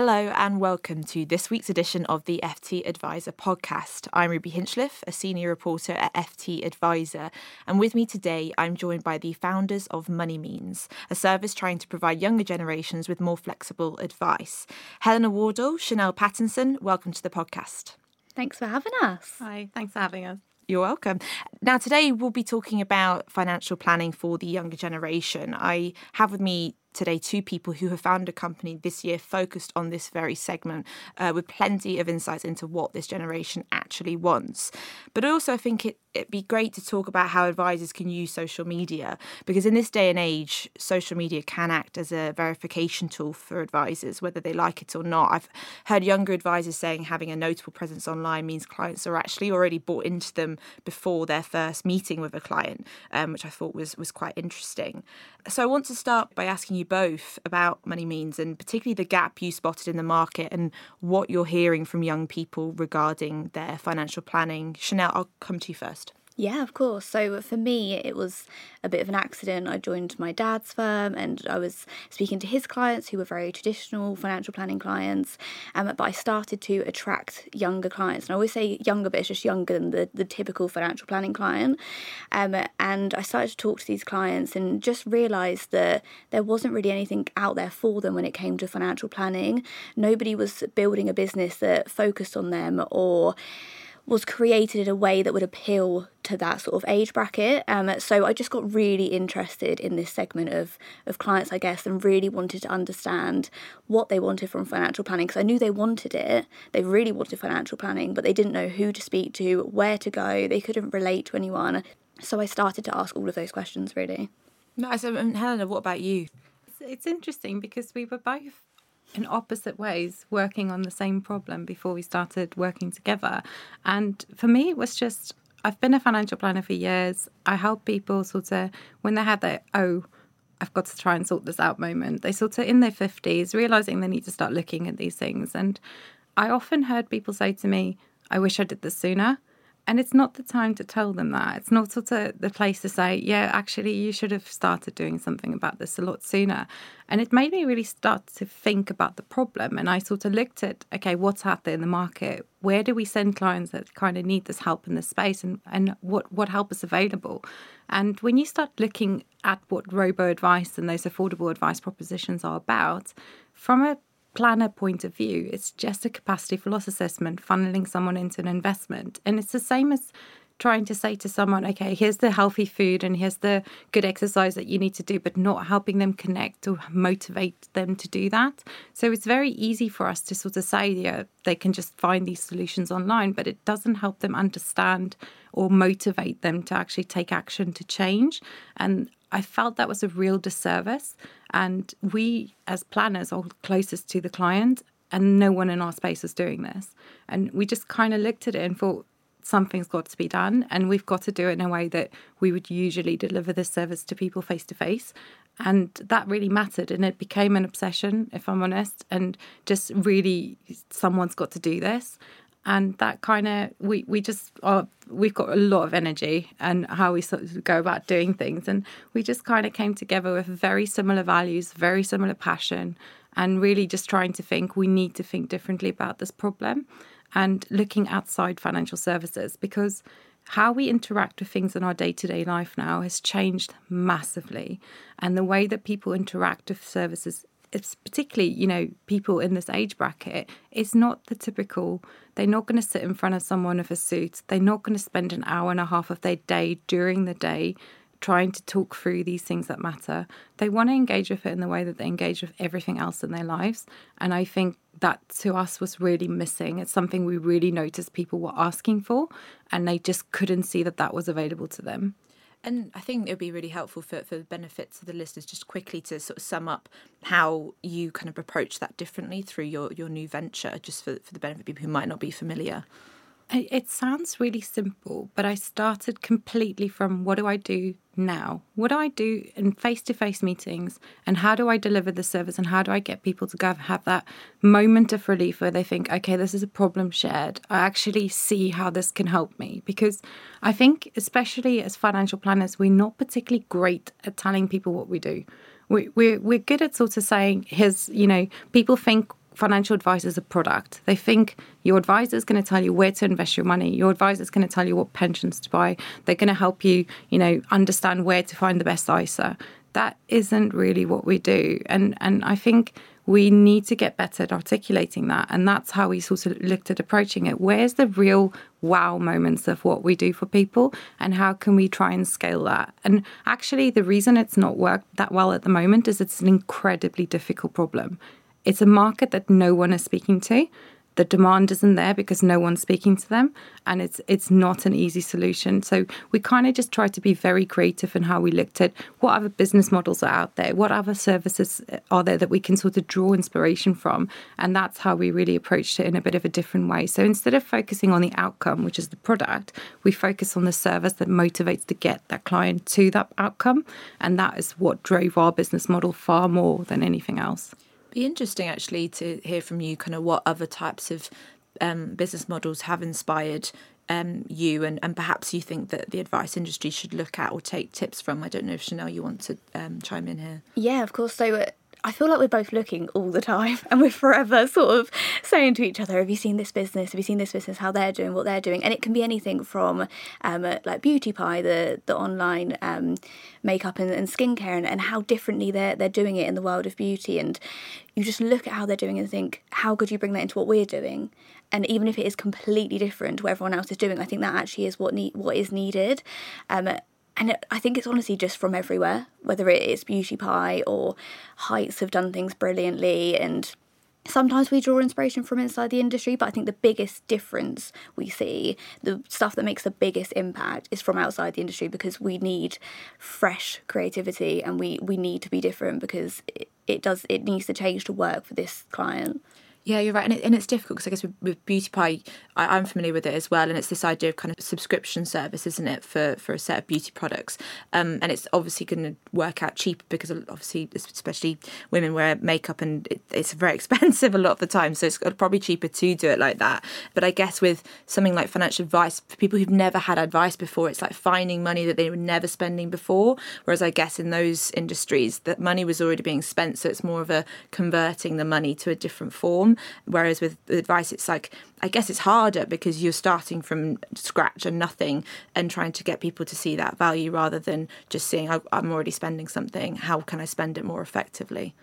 Hello and welcome to this week's edition of the FT Adviser podcast. I'm Ruby Hinchliffe, a senior reporter at FT Adviser, and with me today I'm joined by the founders of Money Means, a service trying to provide younger generations with more flexible advice. Helena Wardle, Chanel Pattinson, welcome to the podcast. Thanks for having us. Hi, thanks for having us. You're welcome. Now, today we'll be talking about financial planning for the younger generation. I have with me today two people who have founded a company this year focused on this very segment uh, with plenty of insights into what this generation actually wants. But also, I think it, it'd be great to talk about how advisors can use social media because in this day and age, social media can act as a verification tool for advisors, whether they like it or not. I've heard younger advisors saying having a notable presence online means clients are actually already bought into them before their first meeting with a client, um, which I thought was was quite interesting. So I want to start by asking you both about money means and particularly the gap you spotted in the market and what you're hearing from young people regarding their financial planning. Chanel, I'll come to you first. Yeah, of course. So for me, it was a bit of an accident. I joined my dad's firm and I was speaking to his clients who were very traditional financial planning clients. Um, but I started to attract younger clients. And I always say younger, but it's just younger than the, the typical financial planning client. Um, and I started to talk to these clients and just realised that there wasn't really anything out there for them when it came to financial planning. Nobody was building a business that focused on them or was created in a way that would appeal to that sort of age bracket. Um, so I just got really interested in this segment of, of clients, I guess, and really wanted to understand what they wanted from financial planning because I knew they wanted it. They really wanted financial planning, but they didn't know who to speak to, where to go. They couldn't relate to anyone. So I started to ask all of those questions really. Nice. And Helena, what about you? It's, it's interesting because we were both in opposite ways working on the same problem before we started working together. And for me, it was just I've been a financial planner for years. I help people sort of when they had their oh, I've got to try and sort this out moment. They sort of in their fifties, realizing they need to start looking at these things. And I often heard people say to me, "I wish I did this sooner." And it's not the time to tell them that. It's not sort of the place to say, yeah, actually, you should have started doing something about this a lot sooner. And it made me really start to think about the problem. And I sort of looked at, okay, what's out there in the market? Where do we send clients that kind of need this help in this space? And, and what, what help is available? And when you start looking at what robo advice and those affordable advice propositions are about, from a planner point of view, it's just a capacity for loss assessment, funneling someone into an investment. And it's the same as trying to say to someone, okay, here's the healthy food and here's the good exercise that you need to do, but not helping them connect or motivate them to do that. So it's very easy for us to sort of say, yeah, they can just find these solutions online, but it doesn't help them understand or motivate them to actually take action to change. And I felt that was a real disservice. And we, as planners, are closest to the client, and no one in our space is doing this. And we just kind of looked at it and thought, something's got to be done, and we've got to do it in a way that we would usually deliver this service to people face to face. And that really mattered, and it became an obsession, if I'm honest, and just really someone's got to do this and that kind of we we just are we've got a lot of energy and how we sort of go about doing things and we just kind of came together with very similar values very similar passion and really just trying to think we need to think differently about this problem and looking outside financial services because how we interact with things in our day to day life now has changed massively. And the way that people interact with services it's particularly you know people in this age bracket it's not the typical they're not going to sit in front of someone with a suit they're not going to spend an hour and a half of their day during the day trying to talk through these things that matter. They want to engage with it in the way that they engage with everything else in their lives and i think that to us was really missing. It's something we really noticed people were asking for and they just couldn't see that that was available to them and I think it would be really helpful for, for the benefits of the listeners just quickly to sort of sum up how you kind of approach that differently through your, your new venture, just for, for the benefit of people who might not be familiar. It sounds really simple, but I started completely from what do I do now? What do I do in face to face meetings? And how do I deliver the service? And how do I get people to go have that moment of relief where they think, okay, this is a problem shared. I actually see how this can help me. Because I think, especially as financial planners, we're not particularly great at telling people what we do. We, we're, we're good at sort of saying, here's, you know, people think financial advice as a product. They think your advisor is going to tell you where to invest your money. Your advisor is going to tell you what pensions to buy. They're going to help you, you know, understand where to find the best ISA. That isn't really what we do. And and I think we need to get better at articulating that. And that's how we sort of looked at approaching it. Where's the real wow moments of what we do for people and how can we try and scale that? And actually, the reason it's not worked that well at the moment is it's an incredibly difficult problem. It's a market that no one is speaking to. The demand isn't there because no one's speaking to them and it's it's not an easy solution. So we kind of just try to be very creative in how we looked at what other business models are out there what other services uh, are there that we can sort of draw inspiration from and that's how we really approached it in a bit of a different way. So instead of focusing on the outcome which is the product we focus on the service that motivates to get that client to that outcome and that is what drove our business model far more than anything else be interesting actually to hear from you kind of what other types of um, business models have inspired um, you and, and perhaps you think that the advice industry should look at or take tips from. I don't know if Chanel, you want to um, chime in here. Yeah, of course. So uh, I feel like we're both looking all the time and we're forever sort of saying to each other, Have you seen this business? Have you seen this business? How they're doing, what they're doing? And it can be anything from um, like Beauty Pie, the, the online um, makeup and, and skincare, and, and how differently they're, they're doing it in the world of beauty. And you just look at how they're doing and think, How could you bring that into what we're doing? And even if it is completely different to what everyone else is doing, I think that actually is what need, what is needed. Um, and it, I think it's honestly just from everywhere, whether it is Beauty Pie or Heights have done things brilliantly, and sometimes we draw inspiration from inside the industry. But I think the biggest difference we see, the stuff that makes the biggest impact, is from outside the industry because we need fresh creativity and we we need to be different because it, it does it needs to change to work for this client. Yeah, you're right, and, it, and it's difficult because I guess with, with Beauty Pie, I, am familiar with it as well, and it's this idea of kind of subscription service, isn't it, for for a set of beauty products, um, and it's obviously going to work out cheaper because obviously, especially women wear makeup and it, it's very expensive a lot of the time, so it's probably cheaper to do it like that. But I guess with something like financial advice for people who've never had advice before, it's like finding money that they were never spending before. Whereas I guess in those industries, that money was already being spent, so it's more of a converting the money to a different form. Whereas with advice, it's like, I guess it's harder because you're starting from scratch and nothing and trying to get people to see that value rather than just seeing, oh, I'm already spending something. How can I spend it more effectively?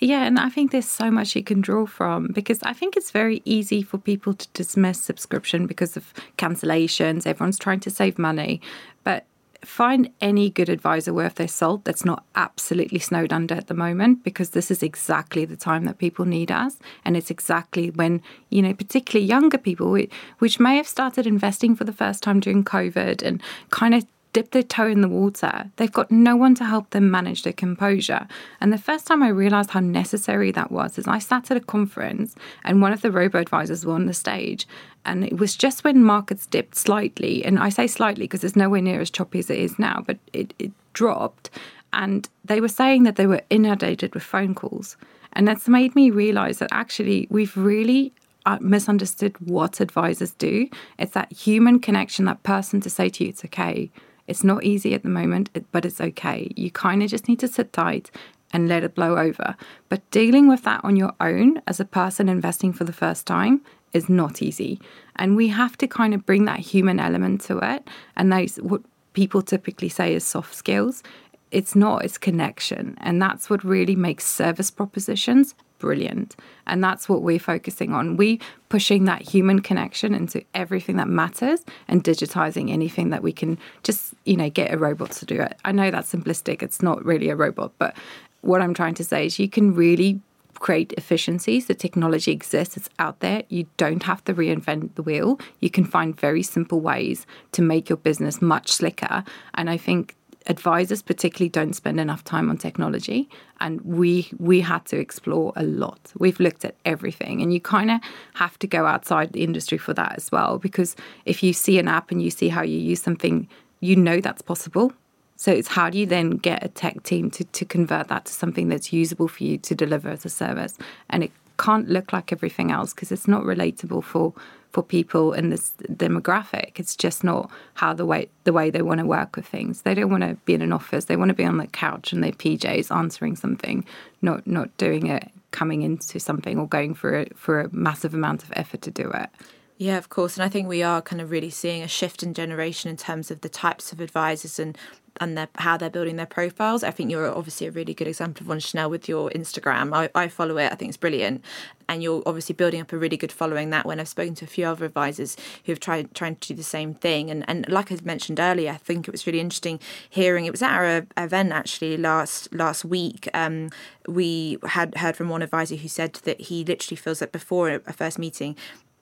Yeah, and I think there's so much you can draw from because I think it's very easy for people to dismiss subscription because of cancellations. Everyone's trying to save money. But find any good advisor worth their salt that's not absolutely snowed under at the moment because this is exactly the time that people need us. And it's exactly when you know particularly younger people which may have started investing for the first time during covid and kind of dip their toe in the water. They've got no one to help them manage their composure. And the first time I realized how necessary that was is I sat at a conference and one of the robo advisors were on the stage. And it was just when markets dipped slightly. And I say slightly because it's nowhere near as choppy as it is now, but it, it dropped. And they were saying that they were inundated with phone calls. And that's made me realize that actually we've really uh, misunderstood what advisors do. It's that human connection, that person to say to you, it's okay. It's not easy at the moment, but it's okay. You kind of just need to sit tight and let it blow over. But dealing with that on your own as a person investing for the first time is not easy. And we have to kind of bring that human element to it. And that's what people typically say is soft skills. It's not, it's connection. And that's what really makes service propositions brilliant. And that's what we're focusing on. We pushing that human connection into everything that matters and digitizing anything that we can just, you know, get a robot to do it. I know that's simplistic. It's not really a robot, but what I'm trying to say is you can really create efficiencies. The technology exists, it's out there. You don't have to reinvent the wheel. You can find very simple ways to make your business much slicker. And I think advisors particularly don't spend enough time on technology and we we had to explore a lot. We've looked at everything and you kind of have to go outside the industry for that as well because if you see an app and you see how you use something you know that's possible. So it's how do you then get a tech team to, to convert that to something that's usable for you to deliver as a service? And it can't look like everything else because it's not relatable for for people in this demographic. It's just not how the way the way they want to work with things. They don't want to be in an office. They want to be on the couch in their PJs answering something, not not doing it coming into something or going for a, for a massive amount of effort to do it. Yeah, of course. And I think we are kind of really seeing a shift in generation in terms of the types of advisors and and their, how they're building their profiles. I think you're obviously a really good example of one, Chanel, with your Instagram. I, I follow it. I think it's brilliant. And you're obviously building up a really good following that when I've spoken to a few other advisors who have tried trying to do the same thing. And and like I mentioned earlier, I think it was really interesting hearing it was at our event actually last last week. Um, we had heard from one advisor who said that he literally feels that before a first meeting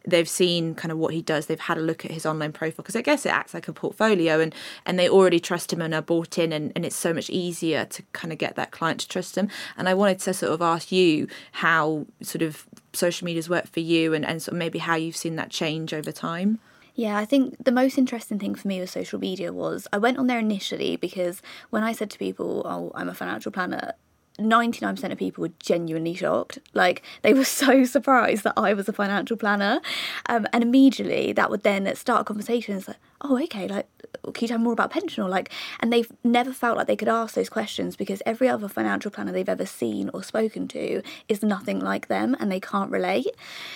they've seen kind of what he does they've had a look at his online profile because i guess it acts like a portfolio and and they already trust him and are bought in and, and it's so much easier to kind of get that client to trust him and i wanted to sort of ask you how sort of social media's worked for you and, and sort of maybe how you've seen that change over time. Yeah, I think the most interesting thing for me with social media was I went on there initially because when I said to people, Oh, I'm a financial planner, 99% of people were genuinely shocked. Like, they were so surprised that I was a financial planner. Um, and immediately that would then start conversations like, oh, okay, like, can you tell me more about pension? Or like, and they've never felt like they could ask those questions because every other financial planner they've ever seen or spoken to is nothing like them and they can't relate.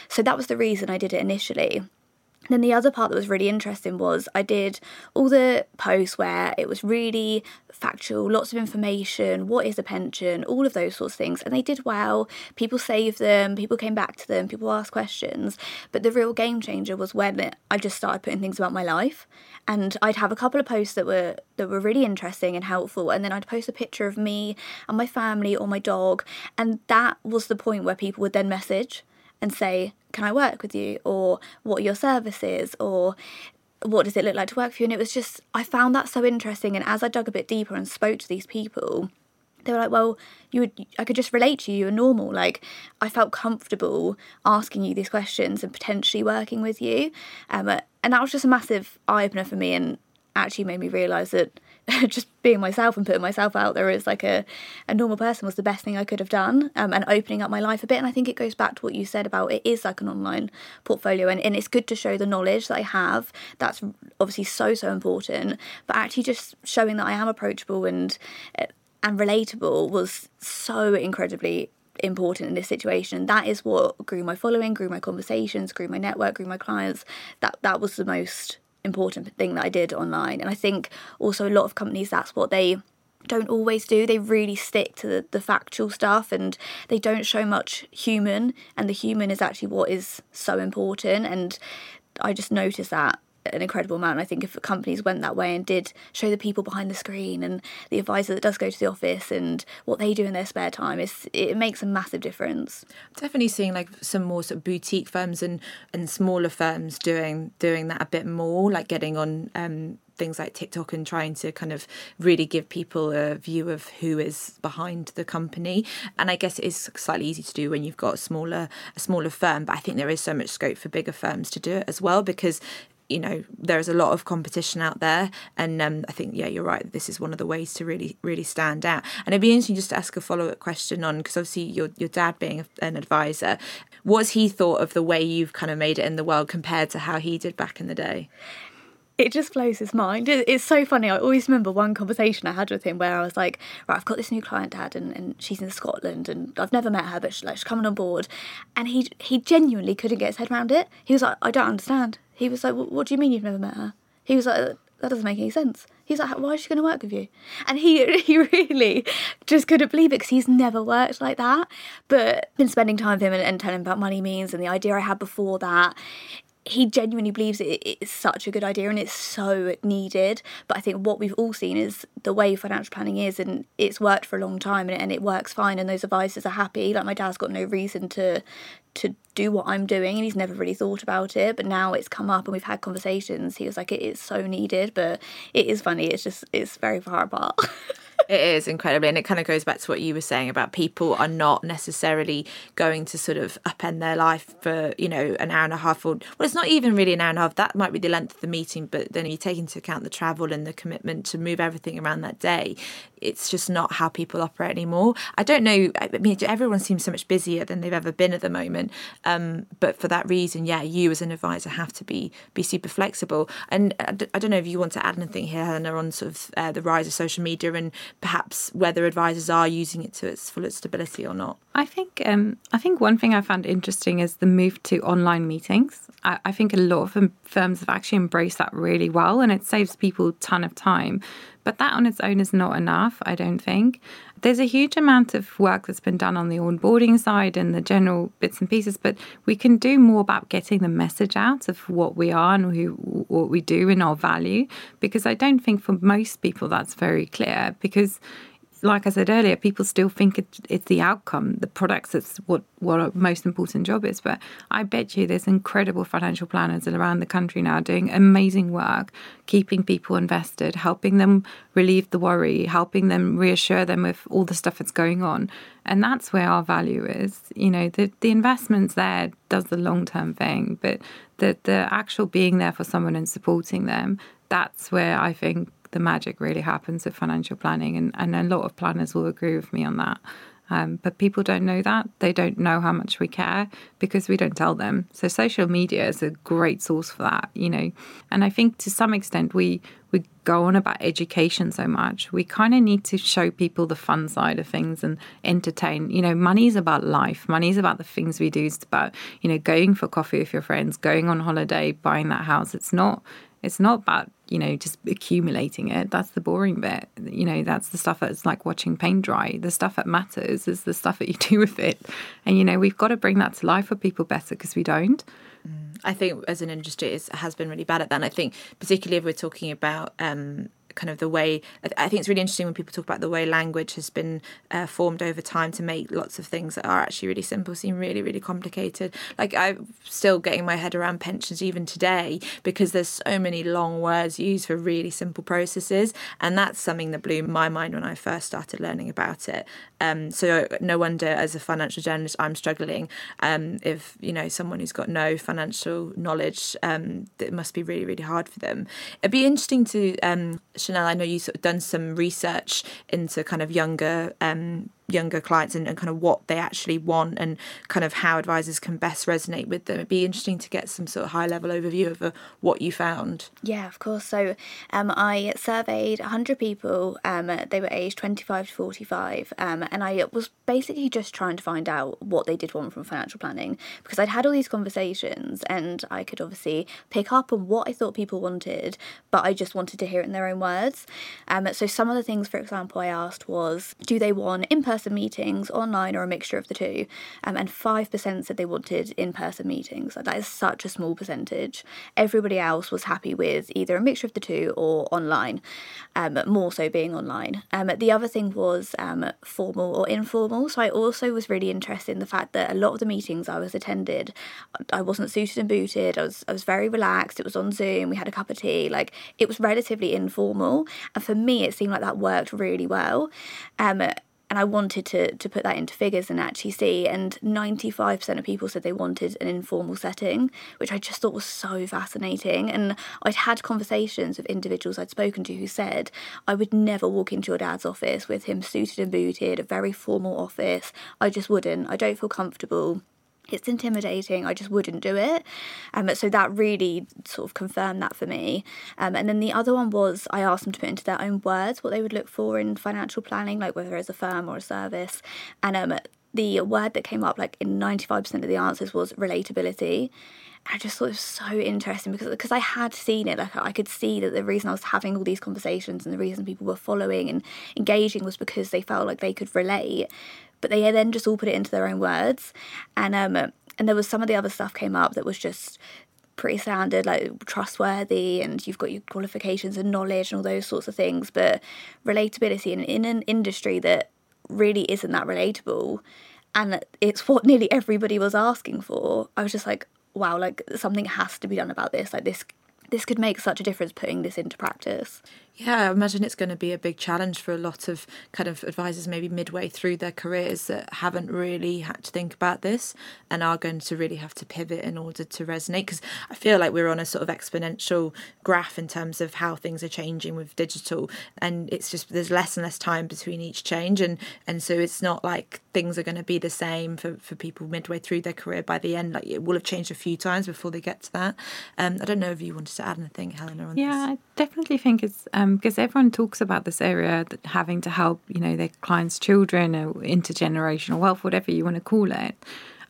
So that was the reason I did it initially. Then the other part that was really interesting was I did all the posts where it was really factual, lots of information, what is a pension, all of those sorts of things. And they did well. People saved them, people came back to them, people asked questions. But the real game changer was when I just started putting things about my life. And I'd have a couple of posts that were that were really interesting and helpful. And then I'd post a picture of me and my family or my dog. And that was the point where people would then message and say, Can I work with you? Or what are your services? Or what does it look like to work for you? And it was just, I found that so interesting. And as I dug a bit deeper and spoke to these people, they were like, well, you would, I could just relate to you. You're normal. Like, I felt comfortable asking you these questions and potentially working with you. Um, and that was just a massive eye opener for me and actually made me realize that just being myself and putting myself out there as like a, a normal person was the best thing I could have done um, and opening up my life a bit. And I think it goes back to what you said about it is like an online portfolio and, and it's good to show the knowledge that I have. That's obviously so, so important. But actually just showing that I am approachable and and relatable was so incredibly important in this situation. That is what grew my following, grew my conversations, grew my network, grew my clients. That that was the most important thing that I did online. And I think also a lot of companies, that's what they don't always do. They really stick to the, the factual stuff and they don't show much human. And the human is actually what is so important. And I just noticed that an incredible amount. I think if companies went that way and did show the people behind the screen and the advisor that does go to the office and what they do in their spare time, it's, it makes a massive difference. Definitely seeing like some more sort of boutique firms and, and smaller firms doing doing that a bit more, like getting on um, things like TikTok and trying to kind of really give people a view of who is behind the company. And I guess it is slightly easy to do when you've got a smaller a smaller firm, but I think there is so much scope for bigger firms to do it as well because you know there's a lot of competition out there and um, i think yeah you're right this is one of the ways to really really stand out and it'd be interesting just to ask a follow-up question on because obviously your, your dad being an advisor what's he thought of the way you've kind of made it in the world compared to how he did back in the day it just blows his mind. It's so funny. I always remember one conversation I had with him where I was like, right, I've got this new client, Dad, and, and she's in Scotland, and I've never met her, but she's, like, she's coming on board. And he he genuinely couldn't get his head around it. He was like, I don't understand. He was like, what do you mean you've never met her? He was like, that doesn't make any sense. He's like, why is she going to work with you? And he he really just couldn't believe it because he's never worked like that. But been spending time with him and, and telling him about money means and the idea I had before that he genuinely believes it, it's such a good idea and it's so needed. But I think what we've all seen is the way financial planning is, and it's worked for a long time, and, and it works fine, and those advisors are happy. Like my dad's got no reason to to do what I'm doing, and he's never really thought about it. But now it's come up, and we've had conversations. He was like, "It is so needed," but it is funny. It's just it's very far apart. it is incredibly, and it kind of goes back to what you were saying about people are not necessarily going to sort of upend their life for you know an hour and a half or well, it's not even really an hour and a half. That might be the length of the meeting, but then you take into account the travel and the commitment to move everything around that day. It's just not how people operate anymore. I don't know. I mean, everyone seems so much busier than they've ever been at the moment. Um, but for that reason, yeah, you as an advisor have to be be super flexible. And I don't know if you want to add anything here, Hannah, on sort of uh, the rise of social media and perhaps whether advisors are using it to its fullest ability or not? I think um, I think one thing I found interesting is the move to online meetings. I, I think a lot of firms have actually embraced that really well, and it saves people a ton of time. But that on its own is not enough, I don't think. There's a huge amount of work that's been done on the onboarding side and the general bits and pieces, but we can do more about getting the message out of what we are and who, what we do and our value. Because I don't think for most people that's very clear. Because like I said earlier, people still think it, it's the outcome, the products. That's what what a most important job is. But I bet you there's incredible financial planners around the country now doing amazing work, keeping people invested, helping them relieve the worry, helping them reassure them with all the stuff that's going on. And that's where our value is. You know, the the investments there does the long term thing, but the the actual being there for someone and supporting them, that's where I think the magic really happens with financial planning. And, and a lot of planners will agree with me on that. Um, but people don't know that. They don't know how much we care because we don't tell them. So social media is a great source for that, you know. And I think to some extent we we go on about education so much. We kind of need to show people the fun side of things and entertain. You know, money is about life. Money is about the things we do. It's about, you know, going for coffee with your friends, going on holiday, buying that house. It's not it's not about, you know, just accumulating it. That's the boring bit. You know, that's the stuff that's like watching paint dry. The stuff that matters is the stuff that you do with it. And, you know, we've got to bring that to life for people better because we don't. I think as an industry, it has been really bad at that. And I think, particularly if we're talking about um, kind of the way I think it's really interesting when people talk about the way language has been uh, formed over time to make lots of things that are actually really simple seem really really complicated. Like I'm still getting my head around pensions even today because there's so many long words used for really simple processes, and that's something that blew my mind when I first started learning about it. Um, so no wonder as a financial journalist I'm struggling. Um, if you know someone who's got no financial knowledge, um, it must be really really hard for them. It'd be interesting to um, Chanel, I know you've sort of done some research into kind of younger um, younger clients and, and, kind of what they actually want and kind of how advisors can best resonate with them. It'd be interesting to get some sort of high level overview of uh, what you found. Yeah, of course. So um, I surveyed 100 people. Um, they were aged 25 to 45. Um, and I was basically just trying to find out what they did want from financial planning because I'd had all these conversations and I could obviously pick up on what I thought people wanted, but I just wanted to hear it in their own words. Um, so some of the things, for example, I asked was do they want in person person meetings, online, or a mixture of the two. Um, and 5% said they wanted in person meetings. Like, That is such a small percentage. Everybody else was happy with either a mixture of the two or online, um, more so being online. Um, the other thing was um, formal or informal. So I also was really interested in the fact that a lot of the meetings I was attended, I wasn't suited and booted. I was, I was very relaxed. It was on Zoom. We had a cup of tea. Like it was relatively informal. And for me, it seemed like that worked really well. Um, and I wanted to to put that into figures and actually see. And 95% of people said they wanted an informal setting, which I just thought was so fascinating. And I'd had conversations with individuals I'd spoken to who said, I would never walk into your dad's office with him suited and booted, a very formal office. I just wouldn't. I don't feel comfortable it's intimidating. I just wouldn't do it. Um, so that really sort of confirmed that for me. Um, and then the other one was I asked them to put into their own words what they would look for in financial planning, like whether it's a firm or a service. And um, the word that came up, like in 95% of the answers, was relatability. I just thought it was so interesting because because I had seen it, like I could see that the reason I was having all these conversations and the reason people were following and engaging was because they felt like they could relate but they then just all put it into their own words. And um, and there was some of the other stuff came up that was just pretty standard, like trustworthy, and you've got your qualifications and knowledge and all those sorts of things. But relatability in, in an industry that really isn't that relatable, and it's what nearly everybody was asking for. I was just like, wow, like something has to be done about this. Like this, this could make such a difference putting this into practice. Yeah, I imagine it's going to be a big challenge for a lot of kind of advisors maybe midway through their careers that haven't really had to think about this and are going to really have to pivot in order to resonate. Because I feel like we're on a sort of exponential graph in terms of how things are changing with digital, and it's just there's less and less time between each change, and and so it's not like things are going to be the same for, for people midway through their career. By the end, like it will have changed a few times before they get to that. Um, I don't know if you wanted to add anything, Helena. On yeah, this. I definitely think it's. Um um, because everyone talks about this area having to help, you know, their clients' children or intergenerational wealth, whatever you want to call it.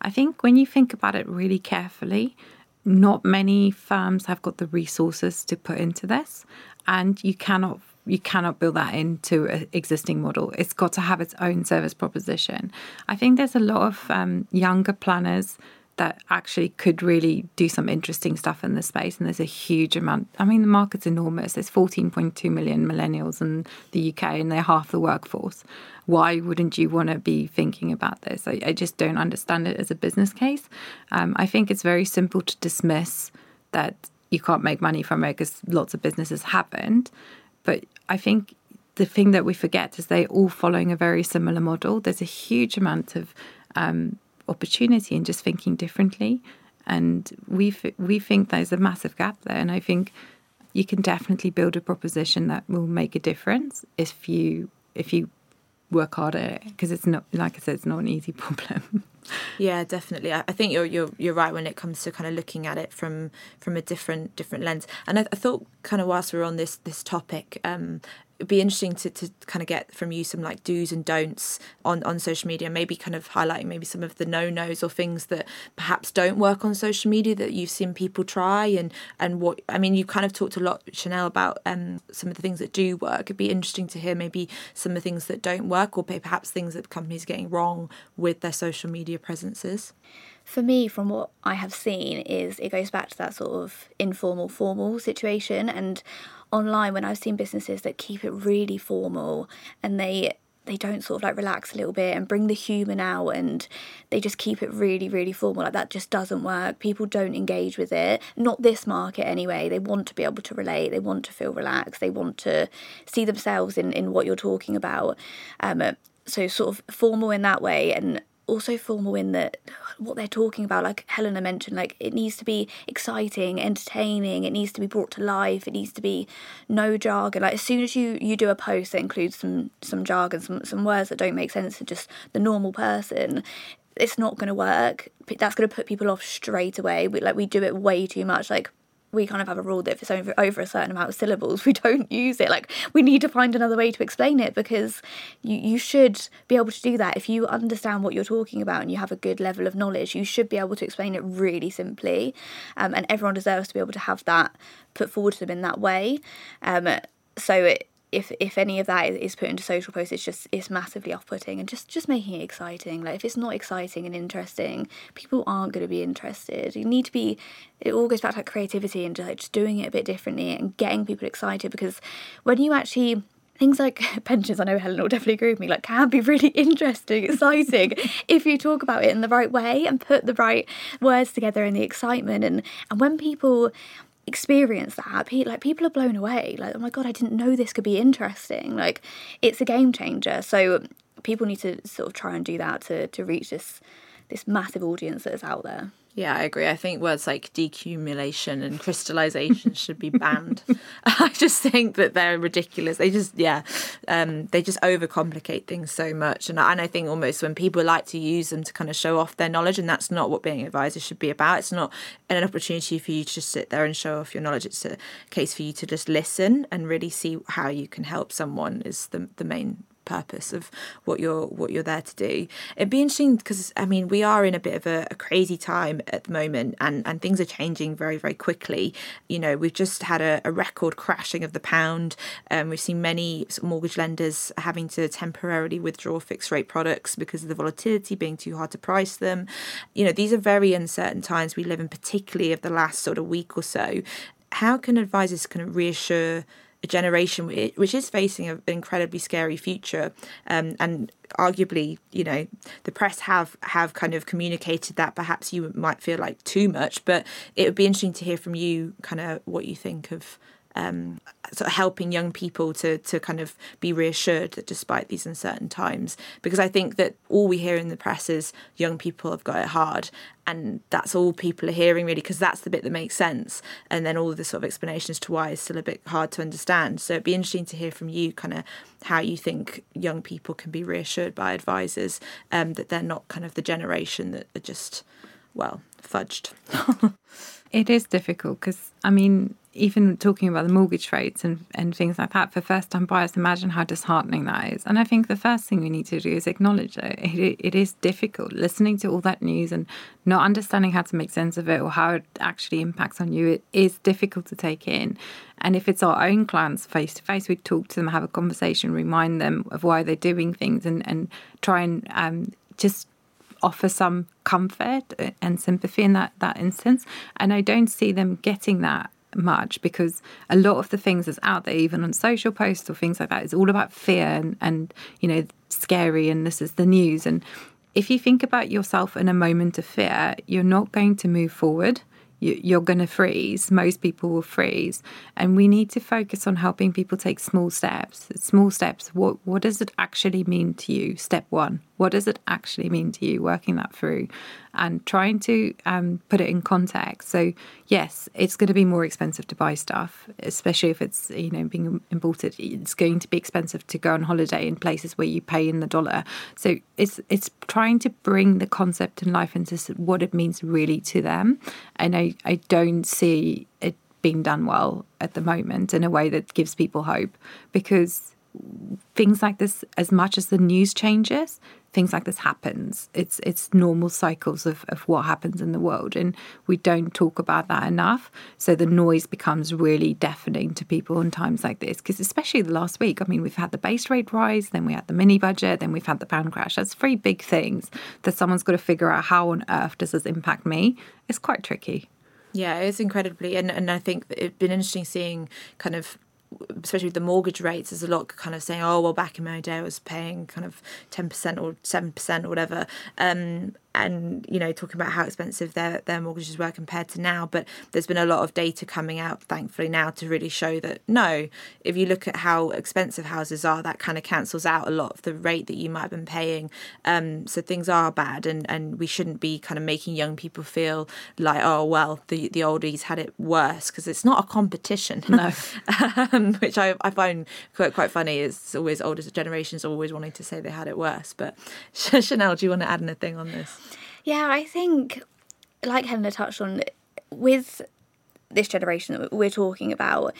I think when you think about it really carefully, not many firms have got the resources to put into this, and you cannot you cannot build that into an existing model. It's got to have its own service proposition. I think there's a lot of um, younger planners that actually could really do some interesting stuff in this space. And there's a huge amount. I mean, the market's enormous. There's 14.2 million millennials in the UK, and they're half the workforce. Why wouldn't you want to be thinking about this? I, I, just don't understand it as a business case. Um, I think it's very simple to dismiss that you can't make money from it because lots of businesses haven't. But I think the thing that we forget is they're all following a very similar model. There's a huge amount of um, opportunity and just thinking differently. And we we think there's a massive gap there, and I think you can definitely build a proposition that will make a difference if you if you work hard at it because it's not like I said, it's not an easy problem. yeah, definitely. I, think you're you're you're right when it comes to kind of looking at it from from a different different lens. And I, I thought kind of whilst we're on this this topic, um, it'd be interesting to, to kind of get from you some like do's and don'ts on, on social media, maybe kind of highlighting maybe some of the no nos or things that perhaps don't work on social media that you've seen people try and and what I mean you kind of talked a lot Chanel about um some of the things that do work. It'd be interesting to hear maybe some of the things that don't work or perhaps things that companies are getting wrong with their social media presences. For me, from what I have seen, is it goes back to that sort of informal formal situation and online when I've seen businesses that keep it really formal and they they don't sort of like relax a little bit and bring the human out and they just keep it really really formal like that just doesn't work. People don't engage with it. Not this market anyway. They want to be able to relate. They want to feel relaxed. They want to see themselves in in what you're talking about. Um so sort of formal in that way and also formal in that what they're talking about like helena mentioned like it needs to be exciting entertaining it needs to be brought to life it needs to be no jargon. Like as soon as you you do a post that includes some some jargon some, some words that don't make sense to just the normal person it's not going to work that's going to put people off straight away. We, like we do it way too much. Like we kind of have a rule that if it's over, over a certain amount of syllables, we don't use it. Like we need to find another way to explain it because you, you should be able to do that. If you understand what you're talking about and you have a good level of knowledge, you should be able to explain it really simply. Um, and everyone deserves to be able to have that put forward to them in that way. Um, so it, if if any of that is put into social posts, it's just it's massively off-putting and just just making it exciting. Like if it's not exciting and interesting, people aren't going to be interested. You need to be. It all goes back to like creativity and just, like, just doing it a bit differently and getting people excited because when you actually things like pensions, I know Helen will definitely agree with me, like can be really interesting, exciting if you talk about it in the right way and put the right words together in the excitement and and when people experience that like people are blown away like oh my god i didn't know this could be interesting. Like it's a game changer. So people need to sort of try and do that to to reach this this massive audience that is out there yeah, I agree. I think words like decumulation and crystallization should be banned. I just think that they're ridiculous. They just, yeah, um, they just overcomplicate things so much. And, and I think almost when people like to use them to kind of show off their knowledge, and that's not what being an advisor should be about. It's not an opportunity for you to just sit there and show off your knowledge. It's a case for you to just listen and really see how you can help someone is the, the main purpose of what you're what you're there to do. It'd be interesting because I mean we are in a bit of a, a, crazy time at the moment, and and things are changing very very quickly. You know we've just had a, a record crashing of the pound. Um, we've seen many mortgage lenders having to temporarily withdraw fixed rate products because of the volatility being too hard to price them. You know these are very uncertain times we live in, particularly of the last sort of week or so. How can advisors kind of reassure a generation which is facing an incredibly scary future. Um, and arguably you know the press have have kind of communicated that perhaps you might feel like too much but it would be interesting to hear from you kind of what you think of um, sort of helping young people to to kind of be reassured that despite these uncertain times, because I think that all we hear in the press is young people have got it hard, and that's all people are hearing really, because that's the bit that makes sense, and then all the sort of explanation as to why is still a bit hard to understand. So it'd be interesting to hear from you, kind of how you think young people can be reassured by advisors um, that they're not kind of the generation that are just well, fudged. it is difficult because, I mean, even talking about the mortgage rates and, and things like that for first time buyers, imagine how disheartening that is. And I think the first thing we need to do is acknowledge it. it. It is difficult listening to all that news and not understanding how to make sense of it or how it actually impacts on you. It is difficult to take in. And if it's our own clients face to face, we talk to them, have a conversation, remind them of why they're doing things, and, and try and um, just offer some comfort and sympathy in that that instance and i don't see them getting that much because a lot of the things that's out there, even on social posts or things like that, is all about fear and, and you know, scary and this is the news. And if you think about yourself in a moment of fear, you're not going to move forward you're going to freeze. Most people will freeze, and we need to focus on helping people take small steps. Small steps. What what does it actually mean to you? Step one. What does it actually mean to you? Working that through, and trying to um, put it in context. So yes, it's going to be more expensive to buy stuff, especially if it's you know being imported. It's going to be expensive to go on holiday in places where you pay in the dollar. So it's it's trying to bring the concept and life into what it means really to them. And I I don't see it being done well at the moment in a way that gives people hope because things like this as much as the news changes things like this happens. It's it's normal cycles of, of what happens in the world, and we don't talk about that enough. So the noise becomes really deafening to people in times like this. Because especially the last week, I mean, we've had the base rate rise, then we had the mini budget, then we've had the pound crash. That's three big things that someone's got to figure out how on earth does this impact me. It's quite tricky. Yeah, it's incredibly, and and I think it's been interesting seeing kind of especially with the mortgage rates, there's a lot kind of saying, oh, well, back in my day, I was paying kind of 10% or 7% or whatever. Um, and you know talking about how expensive their their mortgages were compared to now but there's been a lot of data coming out thankfully now to really show that no if you look at how expensive houses are that kind of cancels out a lot of the rate that you might have been paying. Um, so things are bad and and we shouldn't be kind of making young people feel like oh well the the oldies had it worse because it's not a competition. No. Um, which I, I find quite quite funny. Is always older generations always wanting to say they had it worse but Chanel do you want to add anything on this yeah, I think, like Helena touched on, with this generation that we're talking about,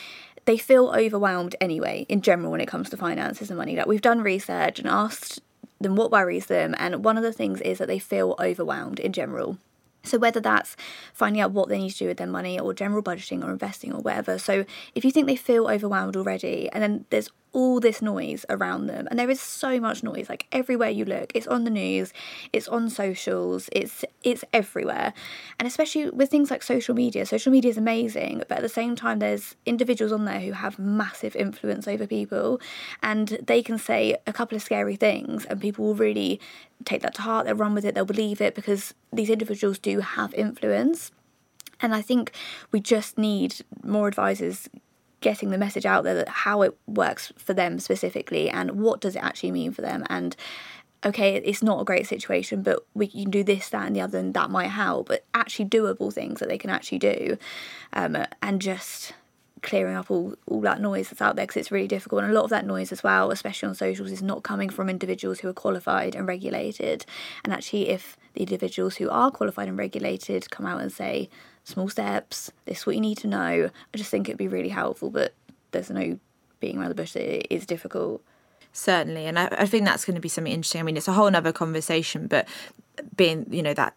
they feel overwhelmed anyway, in general, when it comes to finances and money. Like, we've done research and asked them what worries them, and one of the things is that they feel overwhelmed in general. So, whether that's finding out what they need to do with their money or general budgeting or investing or whatever. So, if you think they feel overwhelmed already, and then there's all this noise around them and there is so much noise like everywhere you look it's on the news it's on socials it's it's everywhere. And especially with things like social media social media is amazing but at the same time there's individuals on there who have massive influence over people and they can say a couple of scary things and people will really take that to heart they'll run with it they'll believe it because these individuals do have influence. And I think we just need more advisors getting the message out there that how it works for them specifically and what does it actually mean for them. And okay it's not a great situation but we can do this that and the other and that might help but actually doable things that they can actually do um, and just clearing up all, all that noise that's out there because it's really difficult and a lot of that noise as well especially on socials is not coming from individuals who are qualified and regulated and actually if the individuals who are qualified and regulated come out and say small steps. This is what you need to know. I just think it'd be really helpful, but there's no being around the bush. It is difficult. Certainly, and I, I think that's going to be something interesting. I mean, it's a whole other conversation, but being you know that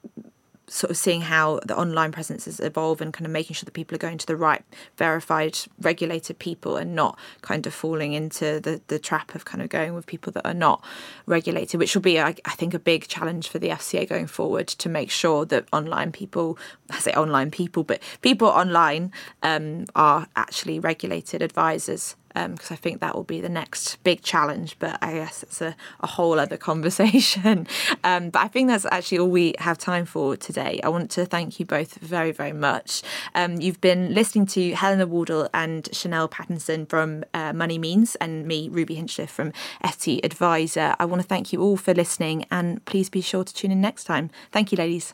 sort of seeing how the online presences evolve and kind of making sure that people are going to the right verified regulated people and not kind of falling into the the trap of kind of going with people that are not regulated which will be I, I think a big challenge for the FCA going forward to make sure that online people I say online people but people online um, are actually regulated advisors because um, I think that will be the next big challenge. But I guess it's a, a whole other conversation. um, but I think that's actually all we have time for today. I want to thank you both very, very much. Um, you've been listening to Helena Wardle and Chanel Pattinson from uh, Money Means and me, Ruby Hinchliffe from FT Adviser. I want to thank you all for listening and please be sure to tune in next time. Thank you, ladies.